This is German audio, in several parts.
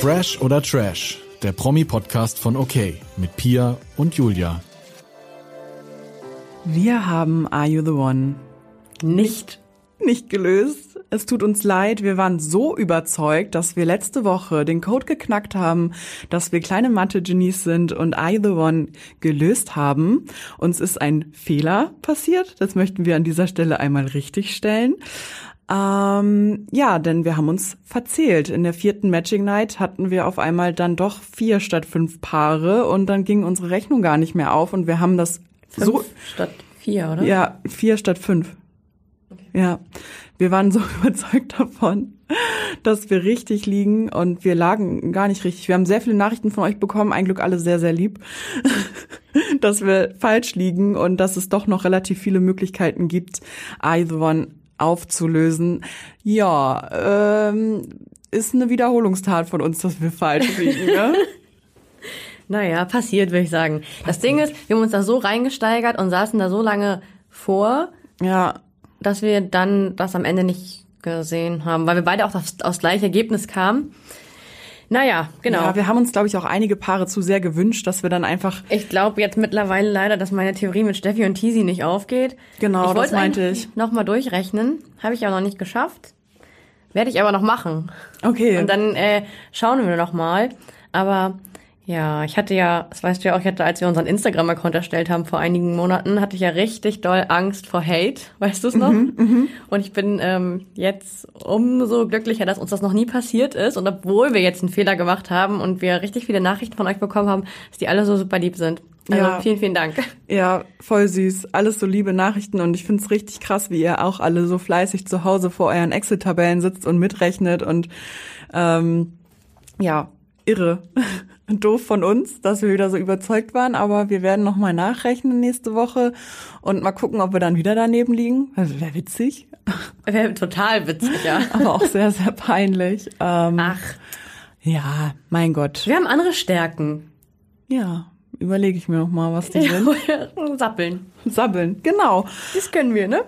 Fresh oder Trash, der Promi-Podcast von OK mit Pia und Julia. Wir haben Are You the One nicht, nicht gelöst. Es tut uns leid, wir waren so überzeugt, dass wir letzte Woche den Code geknackt haben, dass wir kleine Mathe-Genies sind und Are You the One gelöst haben. Uns ist ein Fehler passiert, das möchten wir an dieser Stelle einmal richtigstellen. Ähm, ja, denn wir haben uns verzählt. In der vierten Matching Night hatten wir auf einmal dann doch vier statt fünf Paare und dann ging unsere Rechnung gar nicht mehr auf und wir haben das Fünf so statt vier, oder? ja vier statt fünf. Ja, wir waren so überzeugt davon, dass wir richtig liegen und wir lagen gar nicht richtig. Wir haben sehr viele Nachrichten von euch bekommen, ein Glück alle sehr, sehr lieb, dass wir falsch liegen und dass es doch noch relativ viele Möglichkeiten gibt, I the One aufzulösen. Ja, ähm, ist eine Wiederholungstat von uns, dass wir falsch liegen. Ne? Naja, passiert, würde ich sagen. Das Ding ist, wir haben uns da so reingesteigert und saßen da so lange vor, ja, dass wir dann das am Ende nicht gesehen haben, weil wir beide auch aufs, aufs gleiche Ergebnis kamen. Naja, genau. Ja, wir haben uns, glaube ich, auch einige Paare zu sehr gewünscht, dass wir dann einfach. Ich glaube jetzt mittlerweile leider, dass meine Theorie mit Steffi und Tisi nicht aufgeht. Genau, ich das meinte ich. Nochmal durchrechnen. Habe ich auch noch nicht geschafft. Werde ich aber noch machen. Okay. Und dann äh, schauen wir noch mal. Aber ja, ich hatte ja, das weißt du ja auch, ich hatte, als wir unseren Instagram-Account erstellt haben vor einigen Monaten, hatte ich ja richtig doll Angst vor Hate, weißt du es noch? Mhm, und ich bin ähm, jetzt umso glücklicher, dass uns das noch nie passiert ist. Und obwohl wir jetzt einen Fehler gemacht haben und wir richtig viele Nachrichten von euch bekommen haben, dass die alle so super lieb sind. Also Ja. vielen, vielen Dank. Ja, voll süß. Alles so liebe Nachrichten und ich find's richtig krass, wie ihr auch alle so fleißig zu Hause vor euren Excel-Tabellen sitzt und mitrechnet und ähm, ja, irre. Doof von uns, dass wir wieder so überzeugt waren, aber wir werden nochmal nachrechnen nächste Woche und mal gucken, ob wir dann wieder daneben liegen. Also wäre witzig, Wäre total witzig, ja. aber auch sehr, sehr peinlich. Ähm, Ach, ja, mein Gott. wir haben andere Stärken. Ja, überlege ich mir noch mal, was die sind. Sappeln. Sabbeln, genau. Das können wir, ne?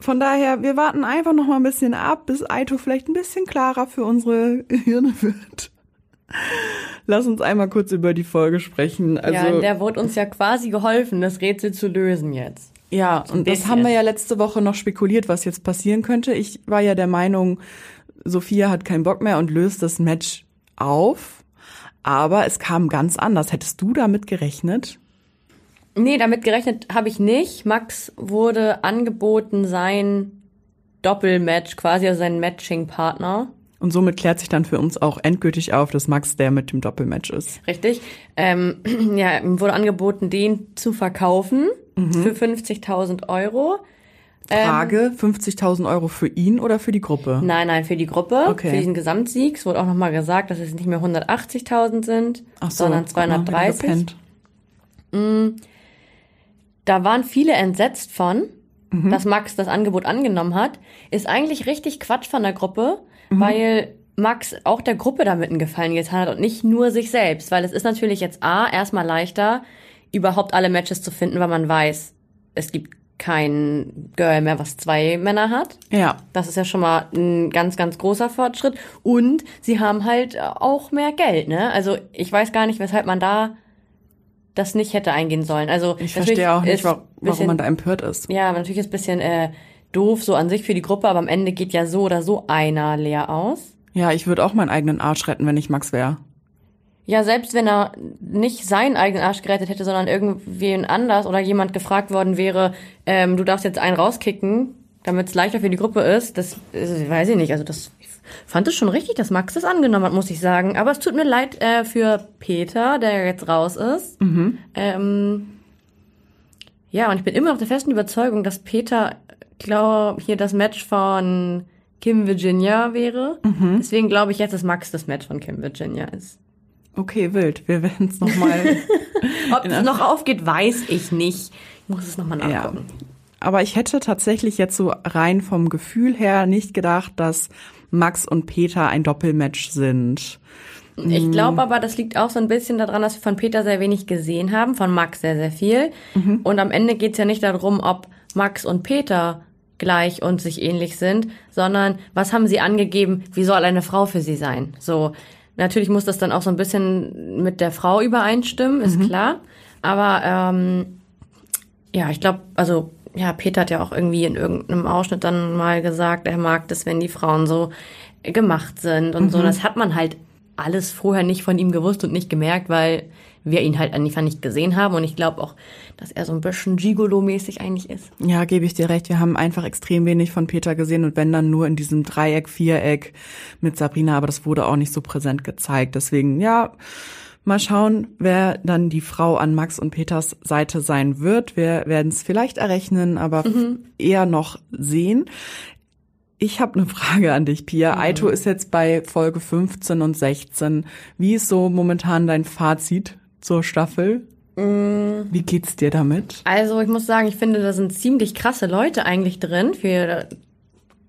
Von daher, wir warten einfach noch mal ein bisschen ab, bis Aito vielleicht ein bisschen klarer für unsere Hirne wird. Lass uns einmal kurz über die Folge sprechen. Also, ja, der wurde uns ja quasi geholfen, das Rätsel zu lösen jetzt. ja ein und das bisschen. haben wir ja letzte Woche noch spekuliert, was jetzt passieren könnte. Ich war ja der Meinung, Sophia hat keinen Bock mehr und löst das Match auf. Aber es kam ganz anders. Hättest du damit gerechnet? Nee, damit gerechnet habe ich nicht. Max wurde angeboten, sein Doppelmatch, quasi also sein Matching-Partner. Und somit klärt sich dann für uns auch endgültig auf, dass Max der mit dem Doppelmatch ist. Richtig. Ähm, ja, ihm wurde angeboten, den zu verkaufen für 50.000 Euro. Frage, 50.000 Euro für ihn oder für die Gruppe? Nein, nein, für die Gruppe, Okay. für diesen Gesamtsieg. Es wurde auch nochmal gesagt, dass es nicht mehr 180.000 sind, so, sondern guck mal, wieder 230. gepennt. Da waren viele entsetzt von, dass Max das Angebot angenommen hat. Ist eigentlich richtig Quatsch von der Gruppe, weil Max auch der Gruppe damit einen Gefallen getan hat und nicht nur sich selbst. Weil es ist natürlich jetzt A, erstmal leichter, überhaupt alle Matches zu finden, weil man weiß, es gibt kein Girl mehr, was zwei Männer hat. Ja, Das ist ja schon mal ein ganz, ganz großer Fortschritt. Und sie haben halt auch mehr Geld, ne? Also ich weiß gar nicht, weshalb man da das nicht hätte eingehen sollen. Also ich verstehe auch nicht, warum man da empört ist. Ja, aber natürlich ist ein bisschen äh, doof so an sich für die Gruppe, aber am Ende geht ja so oder so einer leer aus. Ja, ich würde auch meinen eigenen Arsch retten, wenn ich Max wäre. Ja, selbst wenn er nicht seinen eigenen Arsch gerettet hätte, sondern irgendwen anders oder jemand gefragt worden wäre, ähm, du darfst jetzt einen rauskicken, damit es leichter für die Gruppe ist, das äh, weiß ich nicht. Also das ich fand es schon richtig, dass Max das angenommen hat, muss ich sagen. Aber es tut mir leid äh, für Peter, der jetzt raus ist. Ähm, ja, und ich bin immer noch der festen Überzeugung, dass Peter, glaube hier das Match von Kim Virginia wäre. Deswegen glaube ich jetzt, dass Max das Match von Kim Virginia ist. Okay, wild. Wir werden es nochmal. Ob es noch aufgeht, weiß ich nicht. Ich muss es nochmal ja. nachgucken. Aber ich hätte tatsächlich jetzt so rein vom Gefühl her nicht gedacht, dass Max und Peter ein Doppelmatch sind. Ich glaube aber, das liegt auch so ein bisschen daran, dass wir von Peter sehr wenig gesehen haben, von Max sehr, sehr viel. Und am Ende geht's ja nicht darum, ob Max und Peter gleich und sich ähnlich sind, sondern was haben sie angegeben, wie soll eine Frau für sie sein? So, natürlich muss das dann auch so ein bisschen mit der Frau übereinstimmen, ist mhm. klar. Aber ähm, ja, ich glaube, also ja, Peter hat ja auch irgendwie in irgendeinem Ausschnitt dann mal gesagt, er mag das, wenn die Frauen so gemacht sind und mhm. so. Das hat man halt alles vorher nicht von ihm gewusst und nicht gemerkt, weil wir ihn halt einfach nicht gesehen haben. Und ich glaube auch, dass er so ein bisschen Gigolo-mäßig eigentlich ist. Ja, gebe ich dir recht. Wir haben einfach extrem wenig von Peter gesehen und wenn dann nur in diesem Dreieck, Viereck mit Sabrina, aber das wurde auch nicht so präsent gezeigt. Deswegen, ja, mal schauen, wer dann die Frau an Max und Peters Seite sein wird. Wir werden es vielleicht errechnen, aber mhm. eher noch sehen. Ich habe eine Frage an dich, Pia. Mhm. Aito ist jetzt bei Folge 15 und 16. Wie ist so momentan dein Fazit zur Staffel? Mhm. Wie geht's dir damit? Also ich muss sagen, ich finde, da sind ziemlich krasse Leute eigentlich drin für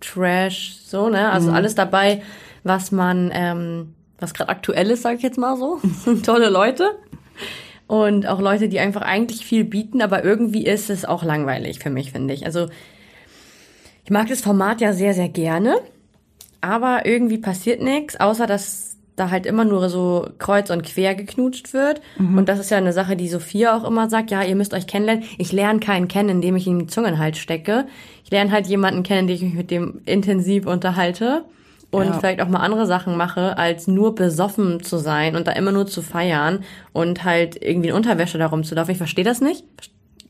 Trash, so ne, also mhm. alles dabei, was man, ähm, was gerade aktuell ist, sage ich jetzt mal so. tolle Leute und auch Leute, die einfach eigentlich viel bieten, aber irgendwie ist es auch langweilig für mich, finde ich. Also ich mag das Format ja sehr, sehr gerne, aber irgendwie passiert nichts, außer dass da halt immer nur so kreuz und quer geknutscht wird. Mhm. Und das ist ja eine Sache, die Sophia auch immer sagt, ja, ihr müsst euch kennenlernen. Ich lerne keinen kennen, indem ich ihm die Zunge in den Hals stecke. Ich lerne halt jemanden kennen, indem ich mich mit dem intensiv unterhalte und ja. vielleicht auch mal andere Sachen mache, als nur besoffen zu sein und da immer nur zu feiern und halt irgendwie in Unterwäsche darum zu laufen. Ich verstehe das nicht.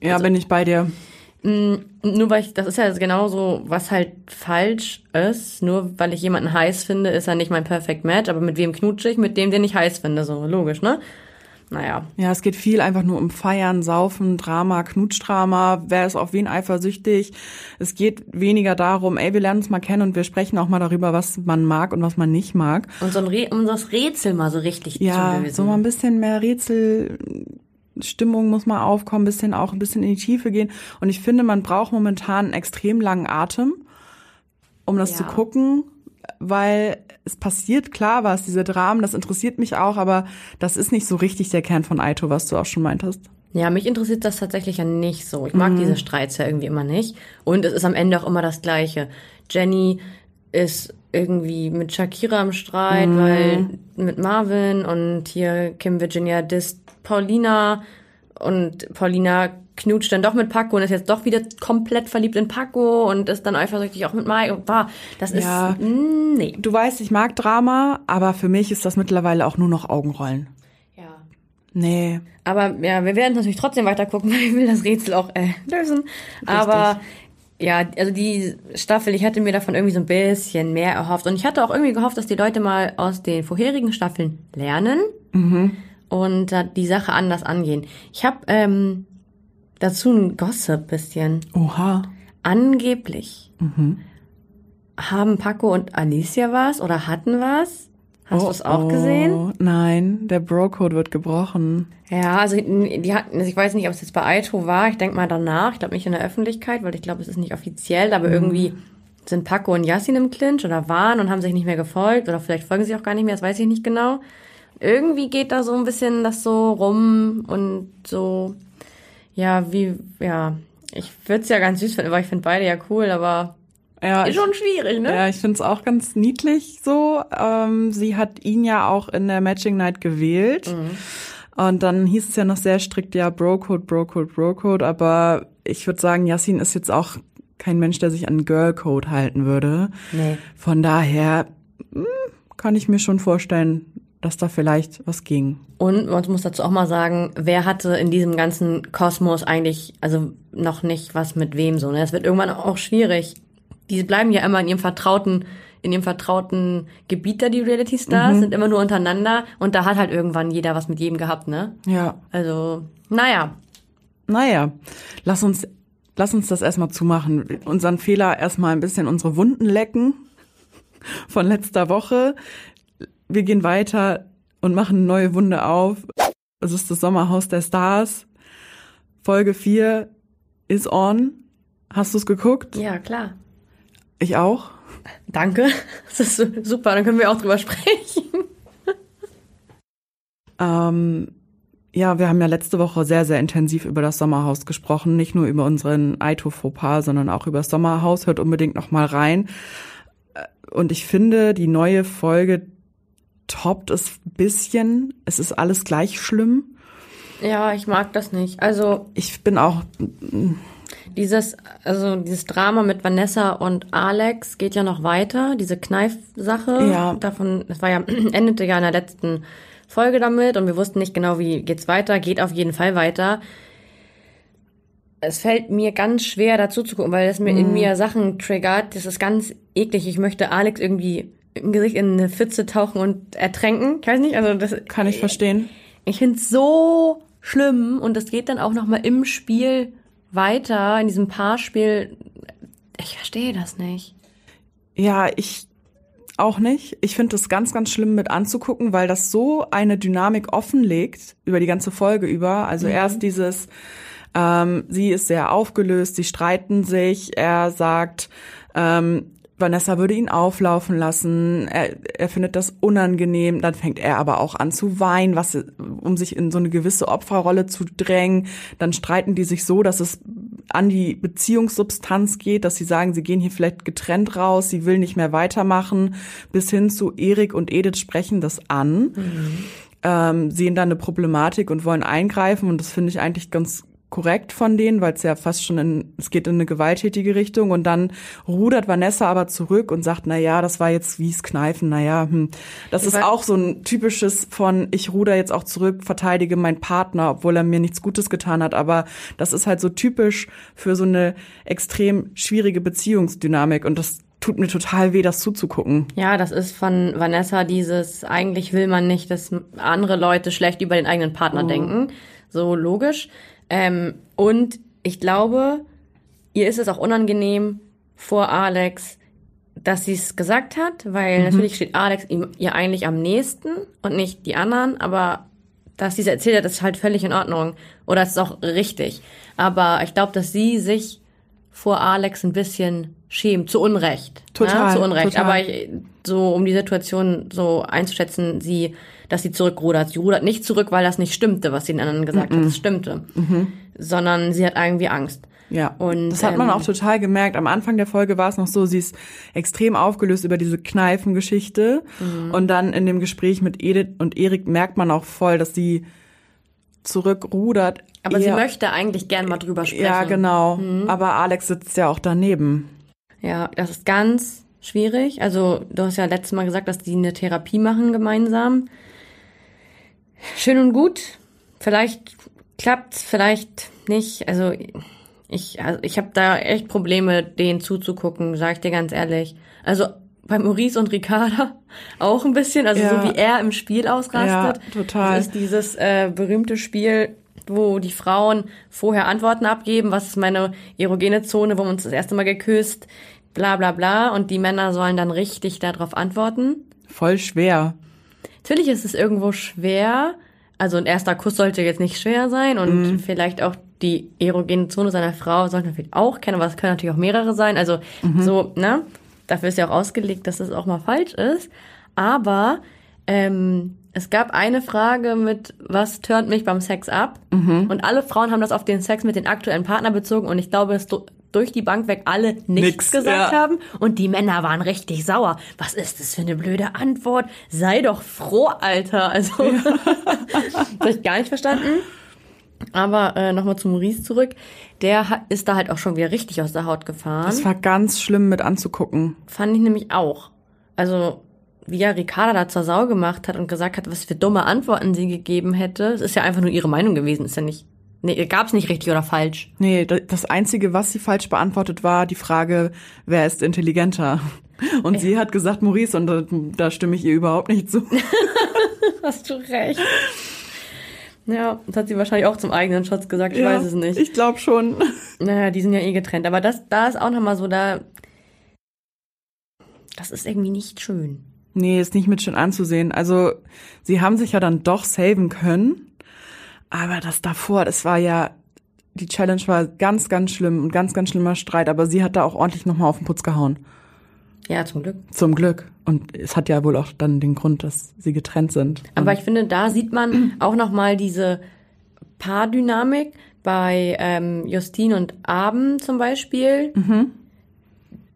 Ja, also, bin ich bei dir. Mm, nur weil ich, das ist ja genauso, was halt falsch ist. Nur weil ich jemanden heiß finde, ist er nicht mein Perfect Match. Aber mit wem knutsche ich? Mit dem, den ich heiß finde. So, logisch, ne? Naja. Ja, es geht viel einfach nur um Feiern, Saufen, Drama, Knutschdrama. Wer ist auf wen eifersüchtig? Es geht weniger darum, ey, wir lernen uns mal kennen und wir sprechen auch mal darüber, was man mag und was man nicht mag. Und so ein Re um das Rätsel mal so richtig ja, zu lösen. so mal ein bisschen mehr Rätsel Stimmung muss mal aufkommen, bisschen auch ein bisschen in die Tiefe gehen. Und ich finde, man braucht momentan einen extrem langen Atem, um das ja. zu gucken, weil es passiert klar was, diese Dramen, das interessiert mich auch, aber das ist nicht so richtig der Kern von Aito, was du auch schon meintest. Ja, mich interessiert das tatsächlich ja nicht so. Ich mag mhm. diese Streits ja irgendwie immer nicht. Und es ist am Ende auch immer das Gleiche. Jenny ist irgendwie mit Shakira im Streit, mhm. weil mit Marvin und hier Kim Virginia disst Paulina und Paulina knutscht dann doch mit Paco und ist jetzt doch wieder komplett verliebt in Paco und ist dann eifersüchtig auch mit Mike. Bah, das ist ja, mm, nee. Du weißt, ich mag Drama, aber für mich ist das mittlerweile auch nur noch Augenrollen. Ja. Nee. Aber ja, wir werden natürlich trotzdem weiter gucken, weil ich will das Rätsel auch äh, lösen. Richtig. Aber ja, also die Staffel, ich hatte mir davon irgendwie so ein bisschen mehr erhofft. Und ich hatte auch irgendwie gehofft, dass die Leute mal aus den vorherigen Staffeln lernen. Mhm und äh, die Sache anders angehen. Ich habe ähm, dazu ein Gossip bisschen. Oha. Angeblich mhm. haben Paco und Alicia was oder hatten was. Hast oh, du es auch oh, gesehen? Nein, der Bro-Code wird gebrochen. Ja, also die hatten, also ich weiß nicht, ob es jetzt bei Aito war. Ich denke mal danach. Ich glaube nicht in der Öffentlichkeit, weil ich glaube, es ist nicht offiziell. Aber mhm. irgendwie sind Paco und Yassin im Clinch oder waren und haben sich nicht mehr gefolgt oder vielleicht folgen sie auch gar nicht mehr. Das weiß ich nicht genau irgendwie geht da so ein bisschen das so rum und so, ja, wie, ja, ich würde es ja ganz süß finden, weil ich finde beide ja cool, aber ja, ist schon schwierig, ne? Ja, ich finde es auch ganz niedlich so. Ähm, sie hat ihn ja auch in der Matching Night gewählt. Mhm. Und dann hieß es ja noch sehr strikt, ja, Bro-Code, Bro-Code, Bro-Code. Aber ich würde sagen, Yassin ist jetzt auch kein Mensch, der sich an Girl-Code halten würde. Nee. Von daher mh, hm, kann ich mir schon vorstellen, dass da vielleicht was ging. Und man muss dazu auch mal sagen, wer hatte in diesem ganzen Kosmos eigentlich, also noch nicht was mit wem so, ne? Es wird irgendwann auch schwierig. Die bleiben ja immer in ihrem vertrauten, in ihrem vertrauten Gebiet da, die Reality Stars, mhm. sind immer nur untereinander und da hat halt irgendwann jeder was mit jedem gehabt, ne? Ja. Also, naja. Naja, lass uns, lass uns das erstmal zumachen. Unseren Fehler erstmal ein bisschen unsere Wunden lecken von letzter Woche wir gehen weiter und machen eine neue Wunde auf. Es ist das Sommerhaus der Stars. Folge 4 ist on. Hast du es geguckt? Ja, klar. Ich auch. Danke. Das ist super, dann können wir auch drüber sprechen. Ähm, Ja, wir haben ja letzte Woche sehr, sehr intensiv über das Sommerhaus gesprochen. Nicht nur über unseren Aito-Fauxpas, sondern auch über das Sommerhaus. Hört unbedingt noch mal rein. Und ich finde, die neue Folge toppt es ein bisschen. Es ist alles gleich schlimm. Ja, ich mag das nicht. Also Ich bin auch, dieses, also dieses Drama mit Vanessa und Alex geht ja noch weiter. Diese Kneifsache. Ja. Davon, das war ja, endete ja in der letzten Folge damit und wir wussten nicht genau, wie geht's weiter. Geht auf jeden Fall weiter. Es fällt mir ganz schwer dazu zu gucken, weil das mir in mir Sachen triggert. Das ist ganz eklig. Ich möchte Alex irgendwie im Gesicht in eine Pfütze tauchen und ertränken. Ich weiß nicht, also das kann ich verstehen. ich find's so schlimm und es geht dann auch noch mal im Spiel weiter, in diesem Paarspiel. Ich verstehe das nicht. Ja, ich auch nicht. Ich finde das ganz, ganz schlimm mit anzugucken, weil das so eine Dynamik offenlegt über die ganze Folge über. Also erst dieses, ähm, sie ist sehr aufgelöst, sie streiten sich, er sagt, ähm, Vanessa würde ihn auflaufen lassen, er, er findet das unangenehm, dann fängt er aber auch an zu weinen, was, um sich in so eine gewisse Opferrolle zu drängen. Dann streiten die sich so, dass es an die Beziehungssubstanz geht, dass sie sagen, sie gehen hier vielleicht getrennt raus, sie will nicht mehr weitermachen, bis hin zu Erik und Edith sprechen das an, ähm, sehen da eine Problematik und wollen eingreifen. Und das finde ich eigentlich ganz korrekt von denen, weil es ja fast schon in, es geht in eine gewalttätige Richtung und dann rudert Vanessa aber zurück und sagt, na ja, das war jetzt wie's Kneifen, na ja, hm. das ist war- auch so ein typisches von, ich ruder jetzt auch zurück, verteidige meinen Partner, obwohl er mir nichts Gutes getan hat, aber das ist halt so typisch für so eine extrem schwierige Beziehungsdynamik und das tut mir total weh, das zuzugucken. Ja, das ist von Vanessa dieses, eigentlich will man nicht, dass andere Leute schlecht über den eigenen Partner denken. So logisch. Ähm, und ich glaube, ihr ist es auch unangenehm vor Alex, dass sie es gesagt hat, weil natürlich steht Alex ihm ihr eigentlich am nächsten und nicht die anderen, aber dass sie es erzählt hat, ist halt völlig in Ordnung. Oder es ist auch richtig. Aber ich glaube, dass sie sich vor Alex ein bisschen schämt, zu Unrecht. Total, Ja, zu Unrecht. total. Aber ich, so, um die Situation so einzuschätzen, sie, dass sie zurückrudert. Sie rudert nicht zurück, weil das nicht stimmte, was sie den anderen gesagt hat. Das stimmte. Sondern sie hat irgendwie Angst. Ja, Und, das hat man ähm, auch total gemerkt. Am Anfang der Folge war es noch so, sie ist extrem aufgelöst über diese Kneifengeschichte. Mhm. Und dann in dem Gespräch mit Edith und Erik merkt man auch voll, dass sie zurückrudert. Aber sie möchte eigentlich gern mal drüber sprechen. Ja, genau. Mhm. Aber Alex sitzt ja auch daneben. Ja, das ist ganz schwierig. Also, du hast ja letztes Mal gesagt, dass die eine Therapie machen gemeinsam. Schön und gut. Vielleicht klappt's, vielleicht nicht. Also, ich, also ich habe da echt Probleme, denen zuzugucken, sag ich dir ganz ehrlich. Also, bei Maurice und Ricarda auch ein bisschen, also Ja. so wie er im Spiel ausrastet. Ja, total. Das ist dieses äh, berühmte Spiel, wo die Frauen vorher Antworten abgeben, was ist meine erogene Zone, wo wir uns das erste Mal geküsst, bla bla bla. Und die Männer sollen dann richtig darauf antworten. Voll schwer. Natürlich ist es irgendwo schwer. Also ein erster Kuss sollte jetzt nicht schwer sein und vielleicht auch die erogene Zone seiner Frau sollte man vielleicht auch kennen, aber es können natürlich auch mehrere sein. Also so, ne? Dafür ist ja auch ausgelegt, dass es auch mal falsch ist. Aber ähm, es gab eine Frage mit, was turnt mich beim Sex ab? Und alle Frauen haben das auf den Sex mit den aktuellen Partner bezogen und ich glaube, du durch die Bank weg alle nichts Nix, gesagt ja. haben und die Männer waren richtig sauer. Was ist das für eine blöde Antwort? Sei doch froh, Alter. Also, das hab ich gar nicht verstanden. Aber äh, nochmal zu Maurice zurück. Der ist da halt auch schon wieder richtig aus der Haut gefahren. Das war ganz schlimm mit anzugucken. Fand ich nämlich auch. Also, wie ja Ricarda da zur Sau gemacht hat und gesagt hat, was für dumme Antworten sie gegeben hätte. Es ist ja einfach nur ihre Meinung gewesen. Ist ja nicht, nee, gab's nicht richtig oder falsch. Nee, da- das Einzige, was sie falsch beantwortet, war die Frage, wer ist intelligenter? Und sie hat gesagt, Maurice, und da, da stimme ich ihr überhaupt nicht zu. Hast du recht. Ja, das hat sie wahrscheinlich auch zum eigenen Schutz gesagt. Ich Ja, weiß es nicht. Ich glaube schon. Naja, die sind ja eh getrennt. Aber das, da ist auch nochmal so, da. Das ist irgendwie nicht schön. Nee, ist nicht mit schön anzusehen. Also, sie haben sich ja dann doch saven können. Aber das davor, das war ja, die Challenge war ganz, ganz schlimm und ganz, ganz schlimmer Streit. Aber sie hat da auch ordentlich nochmal auf den Putz gehauen. Ja, zum Glück. Zum Glück. Und es hat ja wohl auch dann den Grund, dass sie getrennt sind. Aber ich finde, da sieht man auch nochmal diese Paardynamik bei ähm, Justine und Abend zum Beispiel.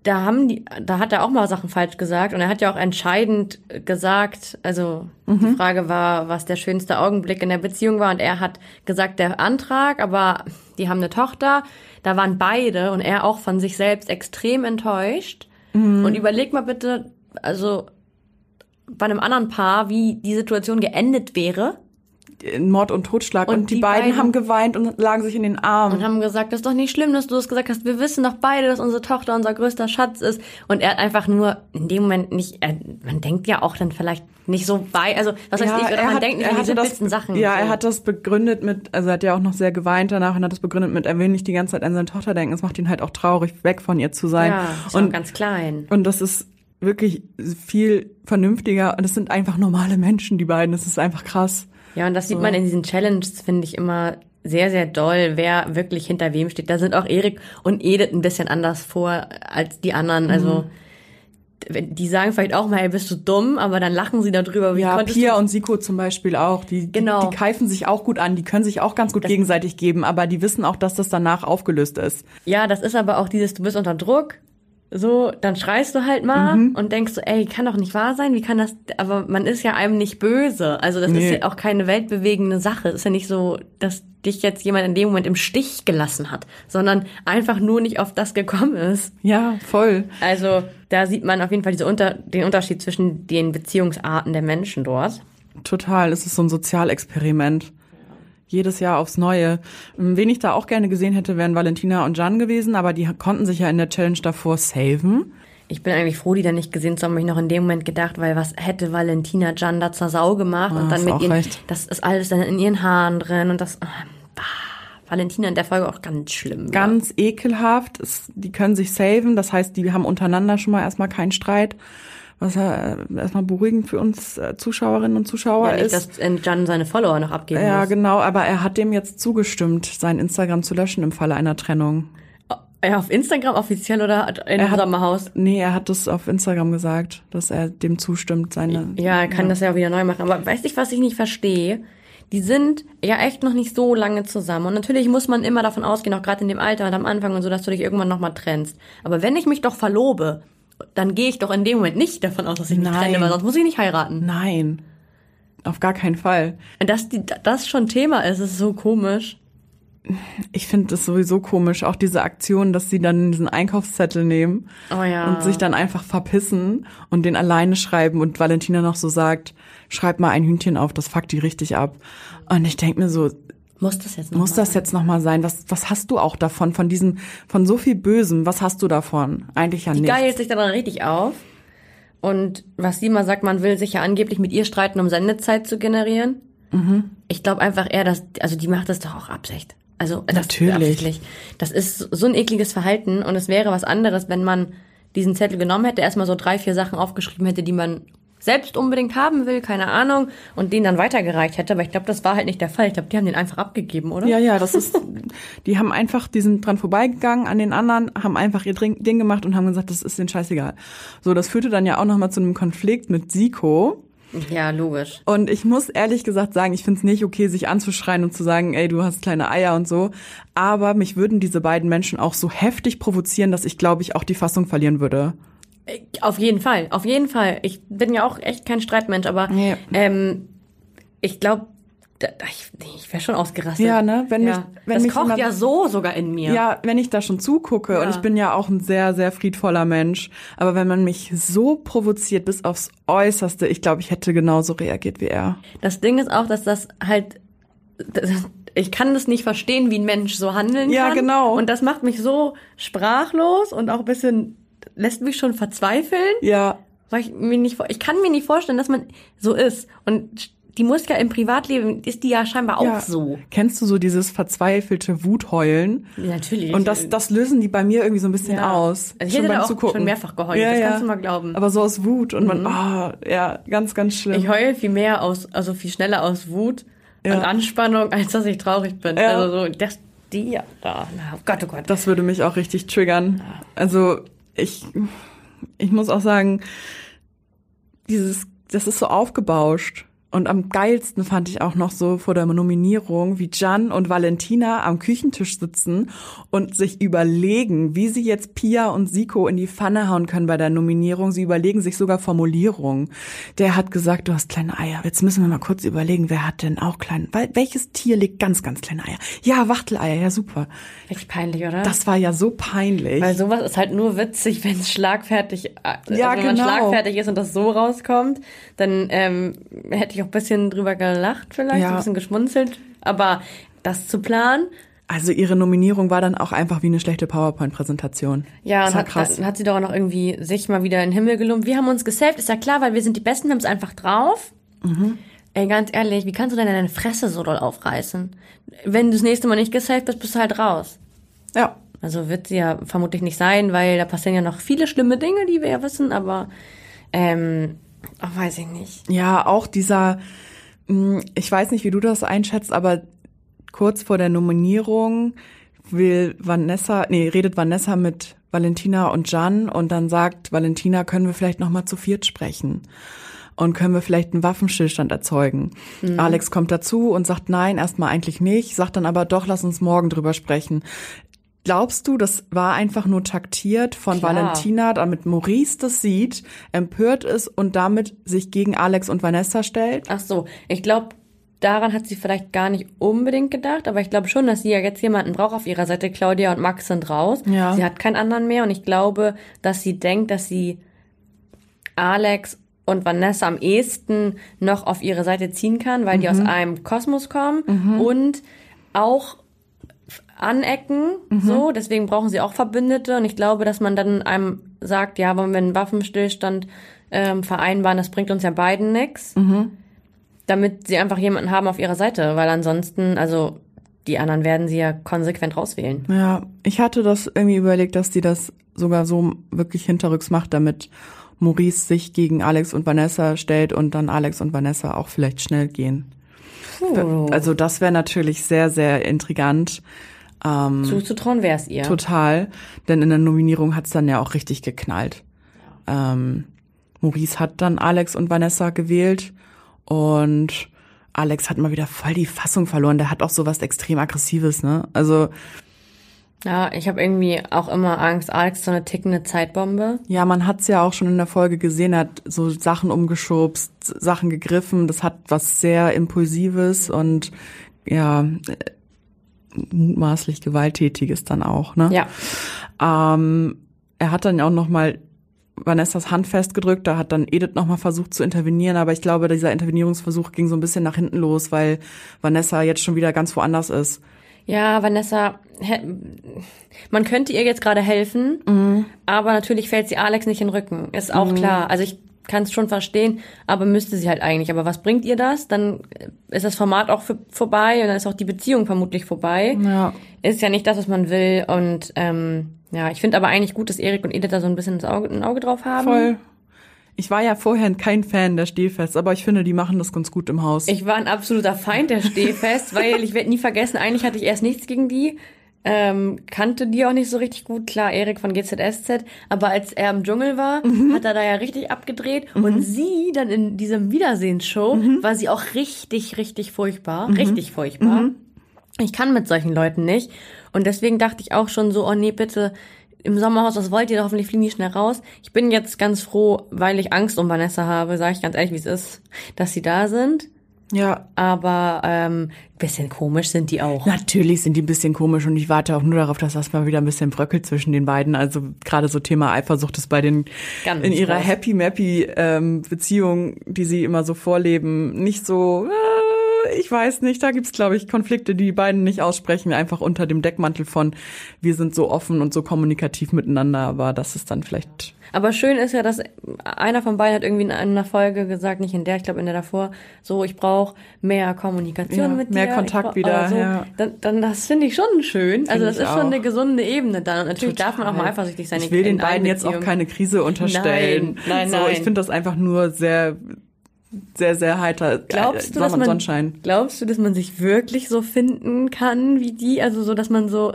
Da haben die, da hat er auch mal Sachen falsch gesagt und er hat ja auch entscheidend gesagt, also die Frage war, was der schönste Augenblick in der Beziehung war und er hat gesagt, der Antrag, aber die haben eine Tochter, da waren beide und er auch von sich selbst extrem enttäuscht. Und überleg mal bitte, also bei einem anderen Paar, wie die Situation geendet wäre. Mord und Totschlag. Und, Und die, die beiden, beiden- haben geweint und lagen sich in den Armen. und haben gesagt, das ist doch nicht schlimm, dass du das gesagt hast. Wir wissen doch beide, dass unsere Tochter unser größter Schatz ist. Und er hat einfach nur in dem Moment nicht, er, man denkt ja auch dann vielleicht nicht so weit, also was heißt ich, oder man denkt nicht an die simpelsten Sachen. Ja, so. er hat das begründet mit, also er hat ja auch noch sehr geweint danach und hat das begründet mit, er will nicht die ganze Zeit an seine Tochter denken. Es macht ihn halt auch traurig, weg von ihr zu sein. ja, ist und, ganz klein. und das ist wirklich viel vernünftiger und es sind einfach normale Menschen, die beiden. Das ist einfach krass. Ja, und das sieht man in diesen Challenges, finde ich immer sehr, sehr doll, wer wirklich hinter wem steht. Da sind auch Erik und Edith ein bisschen anders vor als die anderen. Also wenn- die sagen vielleicht auch mal, hey, bist du dumm, aber dann lachen sie darüber. Wie Ja, Pia du und Siko zum Beispiel auch. Die, Genau. die, die keifen sich auch gut an, die können sich auch ganz gut gegenseitig geben, aber die wissen auch, dass das danach aufgelöst ist. Ja, das ist aber auch dieses, du bist unter Druck. So, dann schreist du halt mal Mhm. und denkst so, ey, kann doch nicht wahr sein, wie kann das, aber man ist ja einem nicht böse. Also das ist Nee. ja auch keine weltbewegende Sache. Ist ja nicht so, dass dich jetzt jemand in dem Moment im Stich gelassen hat, sondern einfach nur nicht auf das gekommen ist. Ja, voll. Also da sieht man auf jeden Fall diese Unter den Unterschied zwischen den Beziehungsarten der Menschen dort. Total. Es ist so ein Sozialexperiment. Jedes Jahr aufs Neue. Wen ich da auch gerne gesehen hätte, wären Valentina und Jan gewesen, aber die konnten sich ja in der Challenge davor saven. Ich bin eigentlich froh, die da nicht gesehen zu haben, hab ich noch in dem Moment gedacht, weil was hätte Valentina Jan da zur Sau gemacht Ah, und dann mit ihren, recht. das ist alles dann in ihren Haaren drin und das, ah, bah. Valentina in der Folge auch ganz schlimm. Ganz ekelhaft. Es, die können sich saven. Das heißt, die haben untereinander schon mal erstmal keinen Streit. Was ja äh, erstmal beruhigend für uns äh, Zuschauerinnen und Zuschauer ja, nicht, ist. dass äh, Jan seine Follower noch abgeben Ja, muss. genau, aber er hat dem jetzt zugestimmt, sein Instagram zu löschen im Falle einer Trennung. Ja, auf Instagram offiziell oder in Er dem hat- Sommerhaus? Nee, er hat das auf Instagram gesagt, dass er dem zustimmt, seine. Ja, er kann das ja auch wieder neu machen. Aber weißt du, was ich nicht verstehe? Die sind ja echt noch nicht so lange zusammen. Und natürlich muss man immer davon ausgehen, auch gerade in dem Alter und am Anfang und so, dass du dich irgendwann nochmal trennst. Aber wenn ich mich doch verlobe, dann gehe ich doch in dem Moment nicht davon aus, dass ich mich Nein. trenne, weil sonst muss ich nicht heiraten. Nein. Auf gar keinen Fall. Und dass die, das schon Thema ist, ist so komisch. Ich finde das sowieso komisch, auch diese Aktion, dass sie dann diesen Einkaufszettel nehmen Oh ja. und sich dann einfach verpissen und den alleine schreiben und Valentina noch so sagt, schreib mal ein Hühnchen auf, das fuckt die richtig ab. Und ich denk mir so, muss das jetzt noch muss mal das sein? jetzt nochmal sein? Was, was hast du auch davon, von diesem, von so viel Bösem, was hast du davon? Eigentlich ja Die nichts. geilt sich dann richtig auf. Und was sie mal sagt, man will sich ja angeblich mit ihr streiten, um Sendezeit zu generieren. Mhm. Ich glaube einfach eher, dass, also die macht das doch auch Absicht. Also das Natürlich. Das ist so ein ekliges Verhalten und es wäre was anderes, wenn man diesen Zettel genommen hätte, erstmal so drei, vier Sachen aufgeschrieben hätte, die man selbst unbedingt haben will, keine Ahnung, und den dann weitergereicht hätte. Aber ich glaube, das war halt nicht der Fall. Ich glaube, die haben den einfach abgegeben, oder? Ja, ja, das ist, die haben einfach, die sind dran vorbeigegangen an den anderen, haben einfach ihr Ding gemacht und haben gesagt, das ist denen scheißegal. So, das führte dann ja auch nochmal zu einem Konflikt mit Siko. Ja, logisch. Und ich muss ehrlich gesagt sagen, ich finde es nicht okay, sich anzuschreien und zu sagen, ey, du hast kleine Eier und so. Aber mich würden diese beiden Menschen auch so heftig provozieren, dass ich, glaube ich, auch die Fassung verlieren würde. Auf jeden Fall, auf jeden Fall. Ich bin ja auch echt kein Streitmensch, aber Nee. ähm, ich glaube, ich, ich wäre schon ausgerastet. Ja, ne? Wenn mich- wenn das mich kocht jemand- ja so sogar in mir. Ja, wenn ich da schon zugucke Ja. und ich bin ja auch ein sehr, sehr friedvoller Mensch, aber wenn man mich so provoziert bis aufs Äußerste, ich glaube, ich hätte genauso reagiert wie er. Das Ding ist auch, dass das halt, das, ich kann das nicht verstehen, wie ein Mensch so handeln Ja, kann. genau. Und das macht mich so sprachlos und auch ein bisschen, lässt mich schon verzweifeln, Ja, weil ich mir nicht, ich kann mir nicht vorstellen, dass man so ist. Und die muss ja im Privatleben, ist die ja scheinbar auch ja. so. Kennst du so dieses verzweifelte Wutheulen? Ja, natürlich. Und das, das lösen die bei mir irgendwie so ein bisschen Ja. aus. Also ich hätte beim auch Zugucken. schon mehrfach geheult, das kannst du mal glauben. Mhm. Aber so aus Wut und man, oh, ja, ganz, ganz schlimm. Ich heule viel mehr aus, also viel schneller aus Wut Ja. und Anspannung, als dass ich traurig bin. Ja. Also so, das, die, ja, da, oh Gott, oh Gott. Das würde mich auch richtig triggern. Also ich, ich muss auch sagen, dieses, das ist so aufgebauscht. Und am geilsten fand ich auch noch so vor der Nominierung, wie Gian und Valentina am Küchentisch sitzen und sich überlegen, wie sie jetzt Pia und Siko in die Pfanne hauen können bei der Nominierung. Sie überlegen sich sogar Formulierungen. Der hat gesagt, du hast kleine Eier. Jetzt müssen wir mal kurz überlegen, wer hat denn auch kleine, welches Tier legt ganz, ganz kleine Eier? Ja, Wachteleier, ja super. Richtig peinlich, oder? Das war ja so peinlich. Weil sowas ist halt nur witzig, wenn es schlagfertig, also Ja, wenn man genau. schlagfertig ist und das so rauskommt, dann ähm, hätte ich auch ein bisschen drüber gelacht vielleicht, Ja. ein bisschen geschmunzelt. Aber das zu planen, Also ihre Nominierung war dann auch einfach wie eine schlechte PowerPoint-Präsentation. ja, und hat, krass. hat sie doch auch noch irgendwie sich mal wieder in den Himmel gelobt. Wir haben uns gesaved, ist ja klar, weil wir sind die Besten, wir haben es einfach drauf. Mhm. Ey, ganz ehrlich, wie kannst du denn deine Fresse so doll aufreißen? Wenn du das nächste Mal nicht gesaved bist, bist du halt raus. Ja, Also wird sie ja vermutlich nicht sein, weil da passieren ja noch viele schlimme Dinge, die wir ja wissen, aber ähm, ach, weiß ich nicht. Ja, auch dieser, mh, ich weiß nicht, wie du das einschätzt, aber kurz vor der Nominierung will Vanessa, nee, redet Vanessa mit Valentina und Jan und dann sagt Valentina, können wir vielleicht noch mal zu viert sprechen? Und können wir vielleicht einen Waffenstillstand erzeugen? Alex kommt dazu und sagt nein, erstmal eigentlich nicht, sagt dann aber doch, lass uns morgen drüber sprechen. Glaubst du, das war einfach nur taktiert von Klar. Valentina, damit Maurice das sieht, empört ist und damit sich gegen Alex und Vanessa stellt? Ach so, ich glaube, daran hat sie vielleicht gar nicht unbedingt gedacht, aber ich glaube schon, dass sie ja jetzt jemanden braucht auf ihrer Seite. Claudia und Max sind raus. Ja. Sie hat keinen anderen mehr und ich glaube, dass sie denkt, dass sie Alex und Vanessa am ehesten noch auf ihre Seite ziehen kann, weil die aus einem Kosmos kommen und auch anecken, so, deswegen brauchen sie auch Verbündete. Und ich glaube, dass man dann einem sagt, ja, wollen wir einen Waffenstillstand ähm, vereinbaren, das bringt uns ja beiden nix, damit sie einfach jemanden haben auf ihrer Seite, weil ansonsten, also die anderen werden sie ja konsequent rauswählen. Ja, ich hatte das irgendwie überlegt, dass die das sogar so wirklich hinterrücks macht, damit Maurice sich gegen Alex und Vanessa stellt und dann Alex und Vanessa auch vielleicht schnell gehen. Puh. Also das wäre natürlich sehr, sehr intrigant. Ähm, Zuzutrauen wäre es ihr. Total, denn in der Nominierung hat's dann ja auch richtig geknallt. Ähm, Maurice hat dann Alex und Vanessa gewählt und Alex hat mal wieder voll die Fassung verloren. Der hat auch so was extrem aggressives, ne? Also Ja, ich habe irgendwie auch immer Angst, Alex so eine tickende Zeitbombe. ja, man hat's ja auch schon in der Folge gesehen. Er hat so Sachen umgeschubst, Sachen gegriffen. Das hat was sehr impulsives und ja mutmaßlich gewalttätiges dann auch, ne? Ja. Ähm, er hat dann auch noch mal Vanessas Hand festgedrückt, da hat dann Edith noch mal versucht zu intervenieren, aber ich glaube, dieser Intervenierungsversuch ging so ein bisschen nach hinten los, weil Vanessa jetzt schon wieder ganz woanders ist. Ja, Vanessa, man könnte ihr jetzt gerade helfen, Mhm. aber natürlich fällt sie Alex nicht in den Rücken. Ist auch klar. Also ich kann es schon verstehen, aber müsste sie halt eigentlich. Aber was bringt ihr das? Dann ist das Format auch für, vorbei und dann ist auch die Beziehung vermutlich vorbei. Ja. Ist ja nicht das, was man will. Und ähm, ja, ich finde aber eigentlich gut, dass Erik und Edith da so ein bisschen ins Auge, ein Auge drauf haben. Voll. Ich war ja vorher kein Fan der Stehfest, aber ich finde, die machen das ganz gut im Haus. Ich war ein absoluter Feind der Stehfest, weil ich werde nie vergessen, eigentlich hatte ich erst nichts gegen die. Ähm, kannte die auch nicht so richtig gut. Klar, Erik von GZSZ. Aber als er im Dschungel war, hat er da ja richtig abgedreht. Und sie dann in diesem Wiedersehensshow war sie auch richtig, richtig furchtbar. Richtig furchtbar. Ich kann mit solchen Leuten nicht. Und deswegen dachte ich auch schon so, oh nee, bitte, im Sommerhaus, was wollt ihr? Hoffentlich fliegen die schnell raus. Ich bin jetzt ganz froh, weil ich Angst um Vanessa habe, sage ich ganz ehrlich, wie es ist, dass sie da sind. ja, Aber ähm, bisschen komisch sind die auch. Natürlich sind die ein bisschen komisch und ich warte auch nur darauf, dass das mal wieder ein bisschen bröckelt zwischen den beiden. Also gerade so Thema Eifersucht ist bei den Ganz in ihrer groß. happy mappy ähm, Beziehung, die sie immer so vorleben, nicht so. Äh, ich weiß nicht, da gibt's glaube ich Konflikte, die die beiden nicht aussprechen, einfach unter dem Deckmantel von wir sind so offen und so kommunikativ miteinander. Aber das ist dann vielleicht Aber schön ist ja, dass einer von beiden hat irgendwie in einer Folge gesagt, nicht in der, ich glaube in der davor, so ich brauche mehr Kommunikation Ja, mit mehr dir. Kontakt ich brauch- wieder, oder so. ja. Dann, dann das finde ich schon schön. Also das ist schon auch. eine gesunde Ebene dann. Und natürlich darf man auch mal eifersüchtig sein. Ich will den beiden jetzt auch keine Krise unterstellen. Nein, nein, so, nein. Ich finde das einfach nur sehr, sehr, sehr heiter. Glaubst du, äh, dass man, Sonnenschein. glaubst du, dass man sich wirklich so finden kann wie die? Also so, dass man so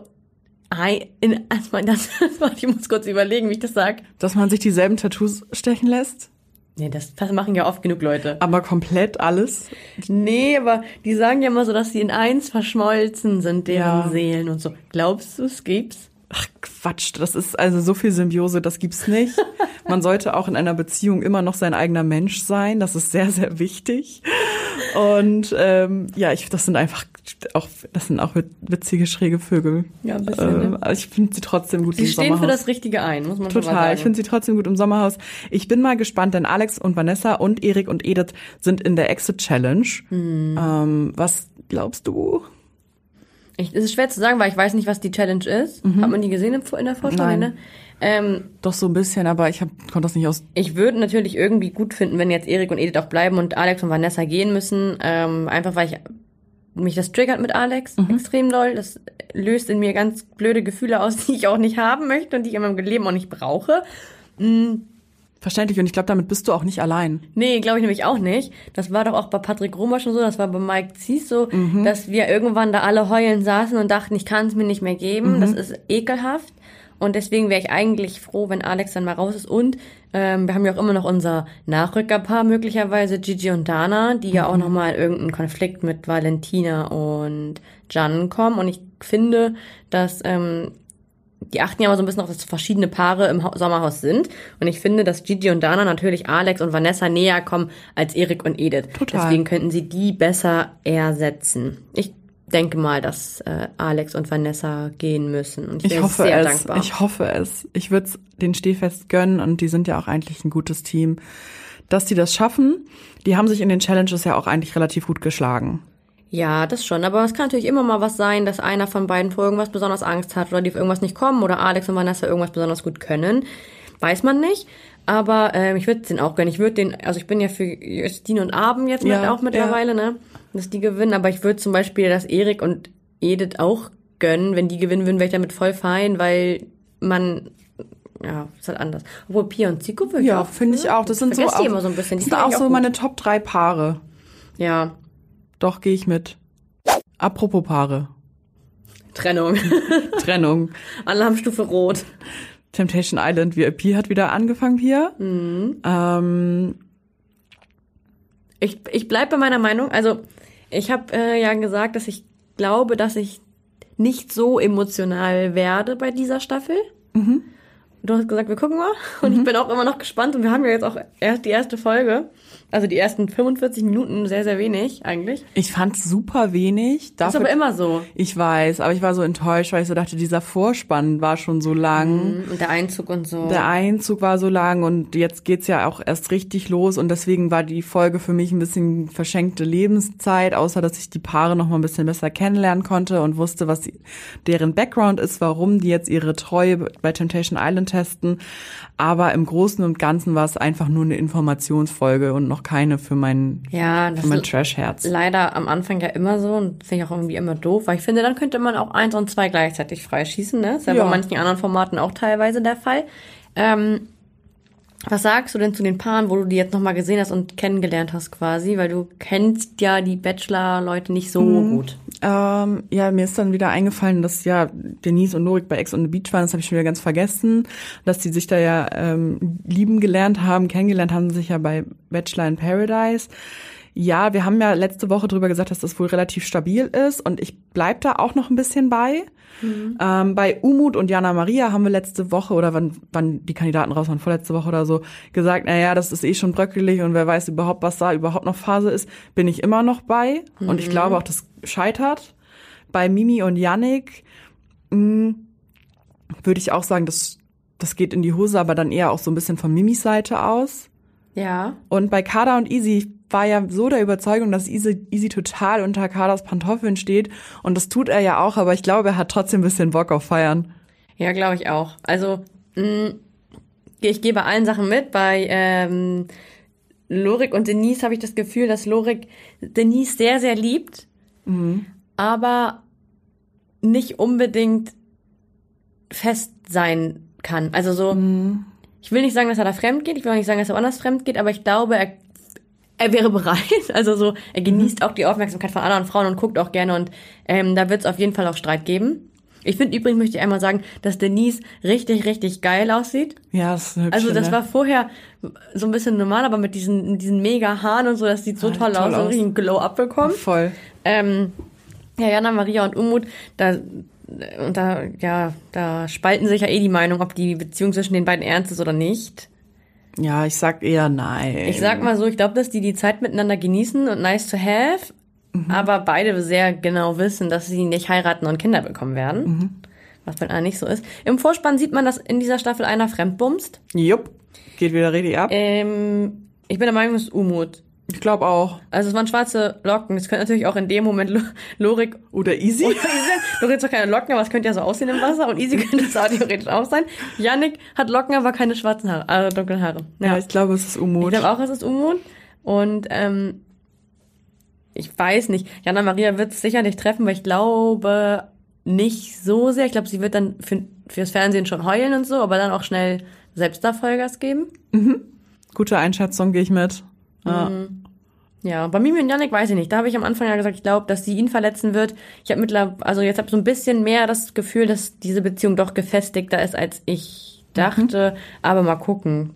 ei- in, also das, ich muss kurz überlegen, wie ich das sag. Dass man sich dieselben Tattoos stechen lässt? Nee, das, das machen ja oft genug Leute. Aber komplett alles? Nee, aber die sagen ja immer so, dass sie in eins verschmolzen sind, deren Ja. Seelen und so. Glaubst du, es gibt's? Ach Quatsch, das ist also so viel Symbiose, das gibt's nicht. Man sollte auch in einer Beziehung immer noch sein eigener Mensch sein. Das ist sehr, sehr wichtig. Und ähm, ja, ich, das sind einfach auch, das sind auch wit- witzige, schräge Vögel. Ja, ein bisschen, Äh, ne? also ich finde sie trotzdem gut Sie im stehen Sommerhaus. für das Richtige ein, muss man schon mal Total. sagen. Ich finde sie trotzdem gut im Sommerhaus. Ich bin mal gespannt, denn Alex und Vanessa und Erik und Edith sind in der Exit Challenge. Hm. Ähm, was glaubst du? Ich, es ist schwer zu sagen, weil ich weiß nicht, was die Challenge ist. Hat man die gesehen in der Vorschau? Nein. Ne? Ähm, Doch so ein bisschen, aber ich hab, konnte das nicht aus. ich würde natürlich irgendwie gut finden, wenn jetzt Erik und Edith auch bleiben und Alex und Vanessa gehen müssen. Ähm, einfach weil ich mich das triggert mit Alex extrem doll. Das löst in mir ganz blöde Gefühle aus, die ich auch nicht haben möchte und die ich in meinem Leben auch nicht brauche. Verständlich. Und ich glaube, damit bist du auch nicht allein. Nee, glaube ich nämlich auch nicht. Das war doch auch bei Patrick Romer schon so, das war bei Mike Zies so, dass wir irgendwann da alle heulen saßen und dachten, ich kann es mir nicht mehr geben. Das ist ekelhaft. Und deswegen wäre ich eigentlich froh, wenn Alex dann mal raus ist. Und ähm, wir haben ja auch immer noch unser Nachrückerpaar möglicherweise, Gigi und Dana, die ja auch nochmal in irgendeinen Konflikt mit Valentina und Jan kommen. Und ich finde, dass ähm, die achten ja immer so ein bisschen auf, dass verschiedene Paare im Hau- Sommerhaus sind. Und ich finde, dass Gigi und Dana natürlich Alex und Vanessa näher kommen als Erik und Edith. Total. Deswegen könnten sie die besser ersetzen. Ich denke mal, dass äh, Alex und Vanessa gehen müssen. Und ich, Ich hoffe sehr es. dankbar. Ich hoffe es. Ich würde es den Stehfest gönnen und die sind ja auch eigentlich ein gutes Team, dass die das schaffen. Die haben sich in den Challenges ja auch eigentlich relativ gut geschlagen. Ja, das schon. Aber es kann natürlich immer mal was sein, dass einer von beiden vor irgendwas besonders Angst hat oder die auf irgendwas nicht kommen oder Alex und Vanessa irgendwas besonders gut können. Weiß man nicht. Aber ähm, ich würde den auch gönnen. Ich würde den, also ich bin ja für Justine und Abend jetzt mit, Ja, auch mittlerweile, ne? Dass die gewinnen. Aber ich würde zum Beispiel, dass Erik und Edith auch gönnen. Wenn die gewinnen würden, wäre ich damit voll fein, weil man ja, ist halt anders. Obwohl Pia und Zico würde ich Ja, auch. finde ich auch. Das sind so, auch, die immer so ein bisschen. Das sind auch so auch meine Top drei Paare. Ja, Doch, gehe ich mit. Apropos Paare. Trennung. Trennung. Alarmstufe Rot. Temptation Island VIP hat wieder angefangen hier. Ähm, Ich, ich bleib bei meiner Meinung. Also, ich habe äh, ja gesagt, dass ich glaube, dass ich nicht so emotional werde bei dieser Staffel. Du hast gesagt, wir gucken mal. Und ich bin auch immer noch gespannt. Und wir haben ja jetzt auch erst die erste Folge. Also die ersten 45 Minuten sehr, sehr wenig eigentlich. ich fand super wenig. Das ist Dafür, aber immer so. ich weiß, aber ich war so enttäuscht, weil ich so dachte, dieser Vorspann war schon so lang. Und der Einzug und so. Der Einzug war so lang und jetzt geht's ja auch erst richtig los und deswegen war die Folge für mich ein bisschen verschenkte Lebenszeit, außer dass ich die Paare noch mal ein bisschen besser kennenlernen konnte und wusste, was deren Background ist, warum die jetzt ihre Treue bei Temptation Island testen. Aber im Großen und Ganzen war es einfach nur eine Informationsfolge und noch keine für mein, ja, das für mein Trash-Herz. leider am Anfang ja immer so und finde ich auch irgendwie immer doof, weil ich finde, dann könnte man auch eins und zwei gleichzeitig freischießen, ne? Ist ja, Ja. bei manchen anderen Formaten auch teilweise der Fall. Ähm, was sagst du denn zu den Paaren, wo du die jetzt nochmal gesehen hast und kennengelernt hast quasi? Weil du kennst ja die Bachelor-Leute nicht so gut. Ähm, ja, mir ist dann wieder eingefallen, dass ja Denise und Norik bei Ex on the Beach waren, das habe ich schon wieder ganz vergessen, dass die sich da ja ähm, lieben gelernt haben, kennengelernt haben sich ja bei Bachelor in Paradise. Ja, wir haben ja letzte Woche drüber gesagt, dass das wohl relativ stabil ist und ich bleib da auch noch ein bisschen bei. Ähm, bei Umut und Jana Maria haben wir letzte Woche oder wann, wann die Kandidaten raus waren, vorletzte Woche oder so, gesagt, na ja, das ist eh schon bröckelig und wer weiß überhaupt, was da überhaupt noch Phase ist, bin ich immer noch bei. Und ich glaube auch, das scheitert. Bei Mimi und Yannick mh, würde ich auch sagen, das, das geht in die Hose, aber dann eher auch so ein bisschen von Mimis Seite aus. Ja. Und bei Kada und Easy war ja so der Überzeugung, dass Easy, Easy total unter Kadas Pantoffeln steht. Und das tut er ja auch, aber ich glaube, er hat trotzdem ein bisschen Bock auf Feiern. Ja, glaube ich auch. Also, mh, ich gehe bei allen Sachen mit. Bei ähm, Lorik und Denise habe ich das Gefühl, dass Lorik Denise sehr, sehr liebt, aber nicht unbedingt fest sein kann. Also so, ich will nicht sagen, dass er da fremd geht, ich will auch nicht sagen, dass er woanders fremd geht, aber ich glaube, er, er wäre bereit. Also so, er genießt auch die Aufmerksamkeit von anderen Frauen und guckt auch gerne und ähm, da wird es auf jeden Fall auch Streit geben. Ich finde übrigens, möchte ich einmal sagen, dass Denise richtig, richtig geil aussieht. Ja, das ist eine hübsche, Also das ne? war vorher so ein bisschen normal, aber mit diesen, diesen mega Haaren und so, das sieht so Ah, toll, toll aus, so aus. richtig einen Glow-Up bekommen. voll. Ähm, ja, Jana, Maria und Umut, da, und da, ja, da spalten sich ja eh die Meinung, ob die Beziehung zwischen den beiden ernst ist oder nicht. Ja, ich sag eher nein. Ich sag mal so, ich glaube, dass die die Zeit miteinander genießen und nice to have, aber beide sehr genau wissen, dass sie nicht heiraten und Kinder bekommen werden. Was bei einer nicht so ist. Im Vorspann sieht man, dass in dieser Staffel einer fremdbumst. Jupp, geht wieder richtig ab. Ähm, ich bin der Meinung, es ist Umut. Ich glaube auch. Also es waren schwarze Locken. Es könnte natürlich auch in dem Moment Lo- Lorik Oder easy. oder Easy. Lorik hat zwar keine Locken, aber es könnte ja so aussehen im Wasser. Und Easy könnte es auch theoretisch auch sein. Yannick hat Locken, aber keine schwarzen Haare, also dunklen Haare. ja, ich glaube, es ist Ich Umut. glaube auch, es ist Unmut. Und ähm, ich weiß nicht. Jana Maria wird es sicherlich treffen, weil ich glaube nicht so sehr. Ich glaube, sie wird dann für, fürs Fernsehen schon heulen und so, aber dann auch schnell selbst da Vollgas geben. Gute Einschätzung, gehe ich mit. Ja. Ja, bei Mimi und Yannick weiß ich nicht. Da habe ich am Anfang ja gesagt, ich glaube, dass sie ihn verletzen wird. Ich habe mittlerweile, also jetzt habe so ein bisschen mehr das Gefühl, dass diese Beziehung doch gefestigter ist, als ich dachte. Aber mal gucken.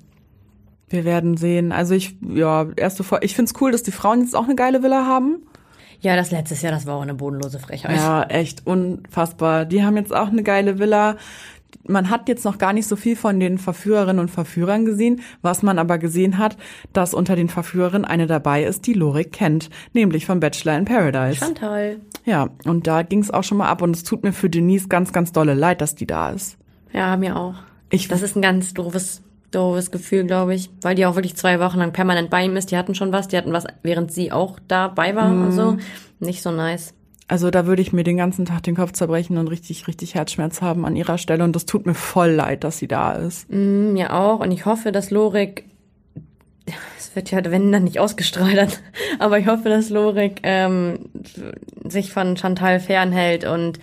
Wir werden sehen. Also ich, ja, erste Folge. Ich find's cool, dass die Frauen jetzt auch eine geile Villa haben. Ja, das letztes Jahr, das war auch eine bodenlose Frechheit. Ja, echt unfassbar. Die haben jetzt auch eine geile Villa. Man hat jetzt noch gar nicht so viel von den Verführerinnen und Verführern gesehen. Was man aber gesehen hat, dass unter den Verführerinnen eine dabei ist, die Lorik kennt, nämlich von Bachelor in Paradise. Chantal. Ja, und da ging's auch schon mal ab und es tut mir für Denise ganz, ganz dolle leid, dass die da ist. Ja, mir auch. Ich, Das ist ein ganz doofes, doofes Gefühl, glaube ich, weil die auch wirklich zwei Wochen lang permanent bei ihm ist. Die hatten schon was, die hatten was, während sie auch dabei war und so. Nicht so nice. Also da würde ich mir den ganzen Tag den Kopf zerbrechen und richtig, richtig Herzschmerz haben an ihrer Stelle und das tut mir voll leid, dass sie da ist. Mm, Mir auch. Und ich hoffe, dass Lorik, es wird ja, wenn dann nicht ausgestrahlt, aber ich hoffe, dass Lorik ähm, sich von Chantal fernhält und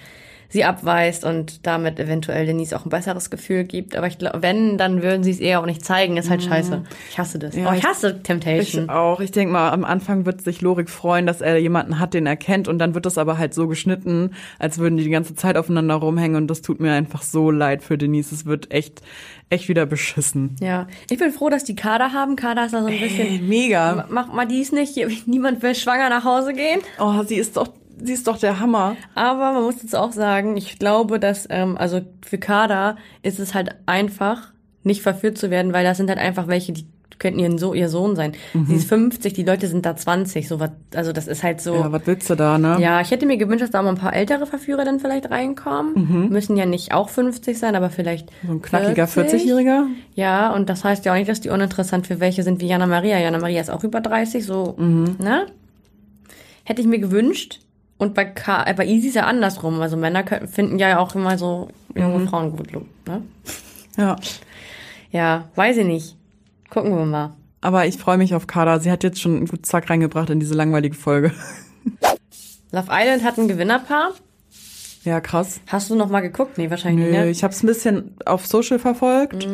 sie abweist und damit eventuell Denise auch ein besseres Gefühl gibt. Aber ich glaube, wenn, dann würden sie es eher auch nicht zeigen. Ist halt scheiße. Ich hasse das. Ja, oh, ich ich- hasse Ich Temptation. auch. Ich denke mal, am Anfang wird sich Lorik freuen, dass er jemanden hat, den er kennt und dann wird das aber halt so geschnitten, als würden die die ganze Zeit aufeinander rumhängen und das tut mir einfach so leid für Denise. Es wird echt, echt wieder beschissen. Ja, ich bin froh, dass die Kader haben. Kader ist da so ein bisschen. Ey, mega. Mach mal dies nicht. Niemand will schwanger nach Hause gehen. Oh, sie ist doch, sie ist doch der Hammer. Aber man muss jetzt auch sagen, ich glaube, dass, ähm, also für Kader ist es halt einfach, nicht verführt zu werden, weil das sind halt einfach welche, die könnten ihren so ihr Sohn sein. Sie ist 50, die Leute sind da 20, so was, also das ist halt so. Ja, was willst du da, ne? Ja, ich hätte mir gewünscht, dass da mal ein paar ältere Verführer dann vielleicht reinkommen. Müssen ja nicht auch 50 sein, aber vielleicht So ein knackiger 40. 40-Jähriger. Ja, und das heißt ja auch nicht, dass die uninteressant für welche sind wie Jana Maria. Jana Maria ist auch über 30, so, ne? Hätte ich mir gewünscht. Und bei, Ka äh, bei Easy ist ja andersrum. Also Männer können, finden ja auch immer so junge Frauen gut, ne? Ja. Ja, weiß ich nicht. Gucken wir mal. Aber ich freue mich auf Kada. Sie hat jetzt schon einen guten Zack reingebracht in diese langweilige Folge. Love Island hat ein Gewinnerpaar. Ja, krass. Hast du noch mal geguckt? Nee, wahrscheinlich Nö, nicht. Ne? ich habe es ein bisschen auf Social verfolgt.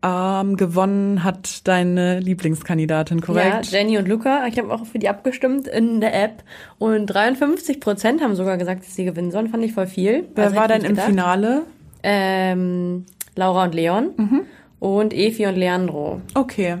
Ähm, gewonnen hat deine Lieblingskandidatin, korrekt? Ja, Jenny und Luca. Ich habe auch für die abgestimmt in der App. Und 53 Prozent haben sogar gesagt, dass sie gewinnen sollen. Fand ich voll viel. Wer Also war denn im gedacht. Finale? Ähm, Laura und Leon. Und Efi und Leandro. Okay.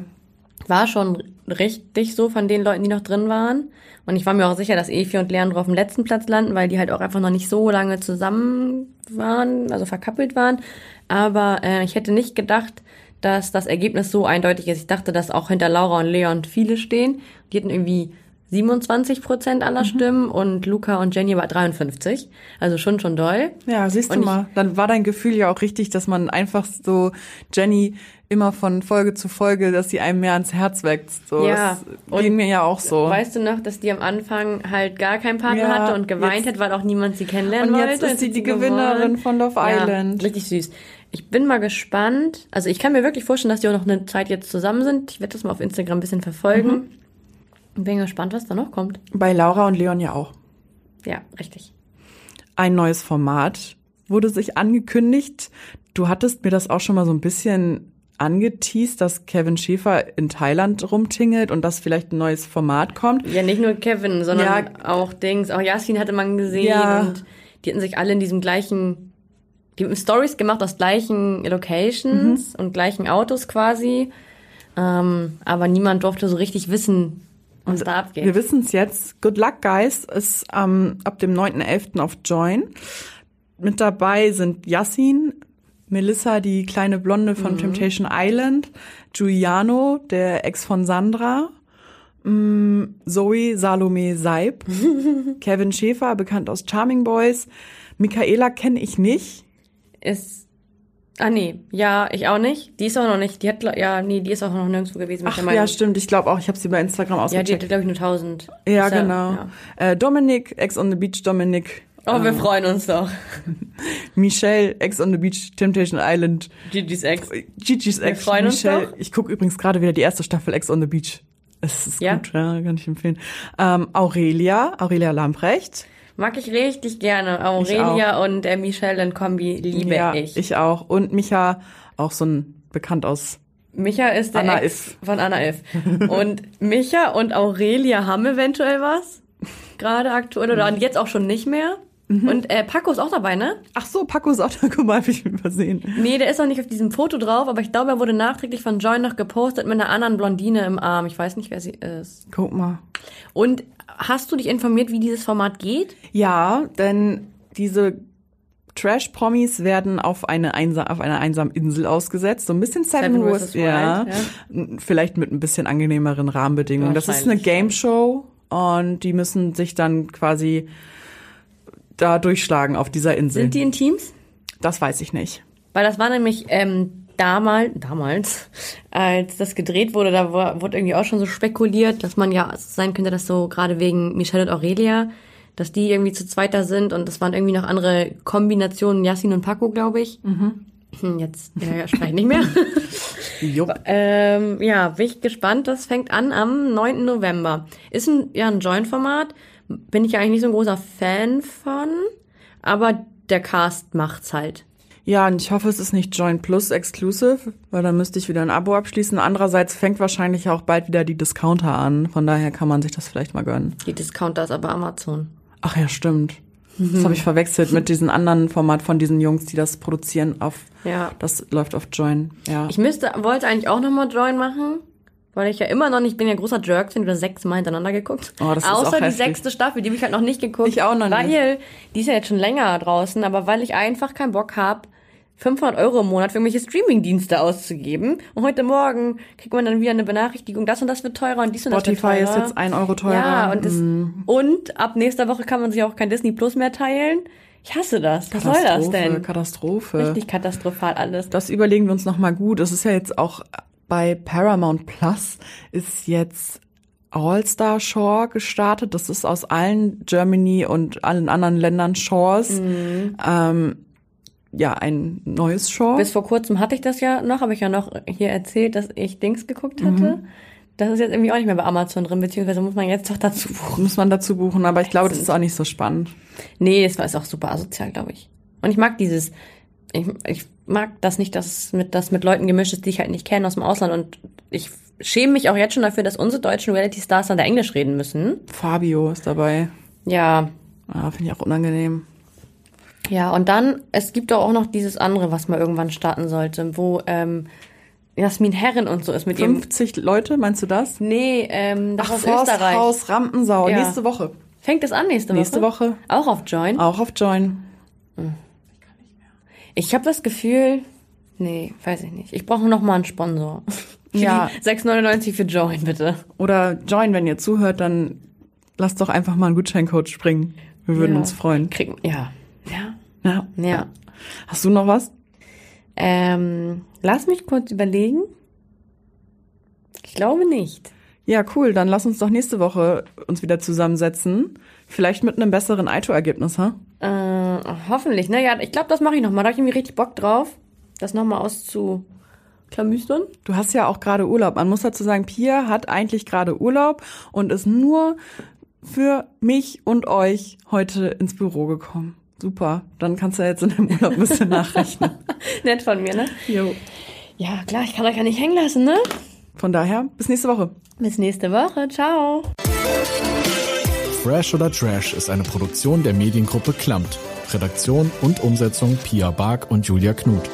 War schon richtig so von den Leuten, die noch drin waren. Und ich war mir auch sicher, dass Efi und Leandro auf dem letzten Platz landen, weil die halt auch einfach noch nicht so lange zusammen waren, also verkappelt waren. Aber äh, ich hätte nicht gedacht, dass das Ergebnis so eindeutig ist. Ich dachte, dass auch hinter Laura und Leon viele stehen. Die hatten irgendwie 27 Prozent aller Stimmen und Luca und Jenny war 53. Also schon, schon doll. Ja, siehst du Und ich- mal. Dann war dein Gefühl ja auch richtig, dass man einfach so Jenny immer von Folge zu Folge, dass sie einem mehr ans Herz wächst. So, Ja, das ging mir ja auch so. Weißt du noch, dass die am Anfang halt gar keinen Partner Ja, hatte und geweint jetzt- hat, weil auch niemand sie kennenlernen Und wollte? jetzt ist sie die gewonnen. Gewinnerin von Love Ja, Island. richtig süß. Ich bin mal gespannt. Also ich kann mir wirklich vorstellen, dass die auch noch eine Zeit jetzt zusammen sind. Ich werde das mal auf Instagram ein bisschen verfolgen. Mhm. Und Bin gespannt, was da noch kommt. Bei Laura und Leon ja auch. Ja, richtig. Ein neues Format wurde sich angekündigt. Du hattest mir das auch schon mal so ein bisschen angeteased, dass Kevin Schäfer in Thailand rumtingelt und dass vielleicht ein neues Format kommt. Ja, nicht nur Kevin, sondern Ja. auch Dings. Auch Yasin hatte man gesehen Ja. und die hatten sich alle in diesem gleichen, die haben Stories gemacht aus gleichen Locations und gleichen Autos quasi. Ähm, aber niemand durfte so richtig wissen, was da abgeht. Wir wissen es jetzt. Good Luck Guys ist ähm, ab dem 9.11. auf Join. Mit dabei sind Yassin, Melissa, die kleine Blonde von Temptation Island, Giuliano, der Ex von Sandra, mm, Zoe Salome Seib, Kevin Schäfer, bekannt aus Charming Boys, Michaela kenne ich nicht. Ist. Ah nee, ja, ich auch nicht. Die ist auch noch nicht. Die hat ja, nee, die ist auch noch nirgendwo gewesen. Ach ja, stimmt. Ich glaube auch, ich habe sie bei Instagram Ja, die ausgecheckt. hatte, glaube ich, nur 1000. Ja, Ist genau. ja. Äh, Dominik, Ex on the Beach Dominik. Oh, wir freuen uns doch. Michelle, Ex on the Beach, Temptation Island. Gigi's Ex. Gigi's Ex, freuen uns Michelle. doch. Ich gucke übrigens gerade wieder die erste Staffel Ex on the Beach. Es ist Ja? gut, ja, kann ich empfehlen. Ähm, Aurelia, Aurelia Lamprecht. Mag ich richtig gerne. Aurelia und äh, Michelle in Kombi liebe ja, ich. ich auch. Und Micha, auch so ein bekannt aus. Micha ist der Anna Ex If. von Anna If. Und Micha und Aurelia haben eventuell was. Gerade aktuell oder Mhm. jetzt auch schon nicht mehr. Und äh, Paco ist auch dabei, ne? Ach so, Paco ist auch da, guck mal, hab ich übersehen. Nee, der ist noch nicht auf diesem Foto drauf, aber ich glaube, er wurde nachträglich von Joy noch gepostet mit einer anderen Blondine im Arm. Ich weiß nicht, wer sie ist. Guck mal. Und hast du dich informiert, wie dieses Format geht? Ja, denn diese Trash-Promis werden auf eine, einsa auf einer einsamen Insel ausgesetzt. So ein bisschen Seven, Seven vs. ja. Wild, Vielleicht mit ein bisschen angenehmeren Rahmenbedingungen. Das ist eine Wahrscheinlich, ja. Game Show und die müssen sich dann quasi da durchschlagen auf dieser Insel. Sind die in Teams? das weiß ich nicht. Weil das war nämlich ähm, damals, damals, als das gedreht wurde, da war, wurde irgendwie auch schon so spekuliert, dass man ja sein könnte, dass so gerade wegen Michelle und Aurelia, dass die irgendwie zu zweiter sind und das waren irgendwie noch andere Kombinationen, Yassin und Paco, glaube ich. Hm, Jetzt ja, ja, spreche ich nicht mehr. Jupp. ähm, ja, bin ich gespannt. Das fängt an am 9. November. Ist ein, ja, ein Joint-Format. Bin ich eigentlich nicht so ein großer Fan von. Aber der Cast macht's halt. Ja, und ich hoffe, es ist nicht Join Plus Exclusive, weil dann müsste ich wieder ein Abo abschließen. Andererseits fängt wahrscheinlich auch bald wieder die Discounter an. Von daher kann man sich das vielleicht mal gönnen. Die Discounter ist aber Amazon. Ach ja, stimmt. Das habe ich verwechselt mit diesem anderen Format von diesen Jungs, die das produzieren auf. Ja. Das läuft auf Join. Ja. Ich müsste, wollte eigentlich auch nochmal Join machen. Weil ich ja immer noch nicht, ich bin ja großer Jerks, bin über sechs Mal hintereinander geguckt. Oh, das ist Außer auch die heftig. sechste Staffel, die habe ich halt noch nicht geguckt. Ich auch noch nicht. Weil, die ist ja jetzt schon länger draußen, aber weil ich einfach keinen Bock hab 500 Euro im Monat für irgendwelche Streamingdienste auszugeben. Und heute Morgen kriegt man dann wieder eine Benachrichtigung, das und das wird teurer und dies und das wird Spotify teurer. ist jetzt ein Euro teurer. Ja, und, das, Mm. und ab nächster Woche kann man sich auch kein Disney Plus mehr teilen. Ich hasse das. Was soll das denn? Katastrophe. Richtig katastrophal alles. Das überlegen wir uns noch mal gut. Es ist ja jetzt auch bei Paramount Plus ist jetzt All-Star Shore gestartet. Das ist aus allen Germany und allen anderen Ländern Shores. Mhm. Ähm, ja, ein neues Shore. Bis vor kurzem hatte ich das ja noch, habe ich ja noch hier erzählt, dass ich Dings geguckt hatte. Das ist jetzt irgendwie auch nicht mehr bei Amazon drin, beziehungsweise muss man jetzt doch dazu buchen. muss man dazu buchen, aber ich glaube, das ist auch nicht so spannend. Nee, es war ist auch super asozial, glaube ich. Und ich mag dieses, ich, ich mag das nicht, dass es mit, das mit Leuten gemischt ist, die ich halt nicht kenne aus dem Ausland. Und ich schäme mich auch jetzt schon dafür, dass unsere deutschen Reality-Stars dann da Englisch reden müssen. Fabio ist dabei. Ja, Ah, Finde ich auch unangenehm. Ja, und dann, es gibt doch auch noch dieses andere, was mal irgendwann starten sollte, wo ähm, Jasmin Herren und so ist mit ihrem. 50 Leute, meinst du das? Nee, ähm, das Ach, aus Österreich. Forsthaus Rampensau. Ja. Nächste Woche. Fängt es an nächste Woche? Nächste Woche. Auch auf Join? Auch auf Join. Ich habe das Gefühl, nee, weiß ich nicht. Ich brauche noch mal einen Sponsor. Ja. die 6,99 für Join, bitte. Oder Join, wenn ihr zuhört, dann lasst doch einfach mal einen Gutscheincode springen. Wir würden Ja. uns freuen. Krieg, ja. Ja. Ja. Ja. Hast du noch was? Ähm, lass mich kurz überlegen. Ich glaube nicht. Ja, cool. Dann lass uns doch nächste Woche uns wieder zusammensetzen. Vielleicht mit einem besseren Aito-Ergebnis, ha? Äh, hoffentlich, ne? Ja, ich glaube, das mache ich noch mal. Da habe ich irgendwie richtig Bock drauf, das noch mal auszuklamüstern. Du hast ja auch gerade Urlaub. Man muss dazu sagen, Pia hat eigentlich gerade Urlaub und ist nur für mich und euch heute ins Büro gekommen. Super. Dann kannst du ja jetzt in deinem Urlaub ein bisschen nachrechnen. Nett von mir, ne? Jo. Ja, klar, ich kann euch ja nicht hängen lassen, ne? Von daher, bis nächste Woche. Bis nächste Woche. Ciao. Fresh oder Trash ist eine Produktion der Mediengruppe Klammt. Redaktion und Umsetzung Pia Bark und Julia Knuth.